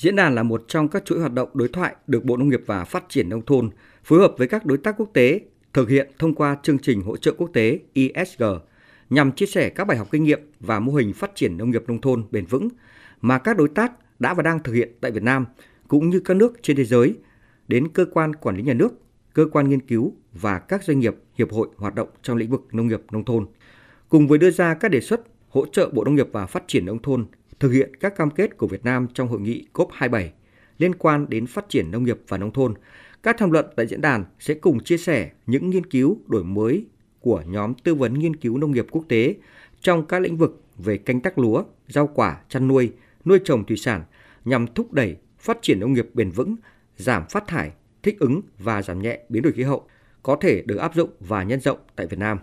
Diễn đàn là một trong các chuỗi hoạt động đối thoại được Bộ Nông nghiệp và Phát triển Nông thôn phối hợp với các đối tác quốc tế thực hiện thông qua chương trình hỗ trợ quốc tế ISG nhằm chia sẻ các bài học kinh nghiệm và mô hình phát triển nông nghiệp nông thôn bền vững mà các đối tác đã và đang thực hiện tại Việt Nam cũng như các nước trên thế giới đến cơ quan quản lý nhà nước, cơ quan nghiên cứu và các doanh nghiệp, hiệp hội hoạt động trong lĩnh vực nông nghiệp nông thôn. Cùng với đưa ra các đề xuất hỗ trợ Bộ Nông nghiệp và Phát triển nông thôn thực hiện các cam kết của Việt Nam trong hội nghị COP27 liên quan đến phát triển nông nghiệp và nông thôn, các tham luận tại diễn đàn sẽ cùng chia sẻ những nghiên cứu đổi mới của nhóm tư vấn nghiên cứu nông nghiệp quốc tế trong các lĩnh vực về canh tác lúa, rau quả, chăn nuôi, nuôi trồng thủy sản nhằm thúc đẩy phát triển nông nghiệp bền vững, giảm phát thải, thích ứng và giảm nhẹ biến đổi khí hậu có thể được áp dụng và nhân rộng tại Việt Nam.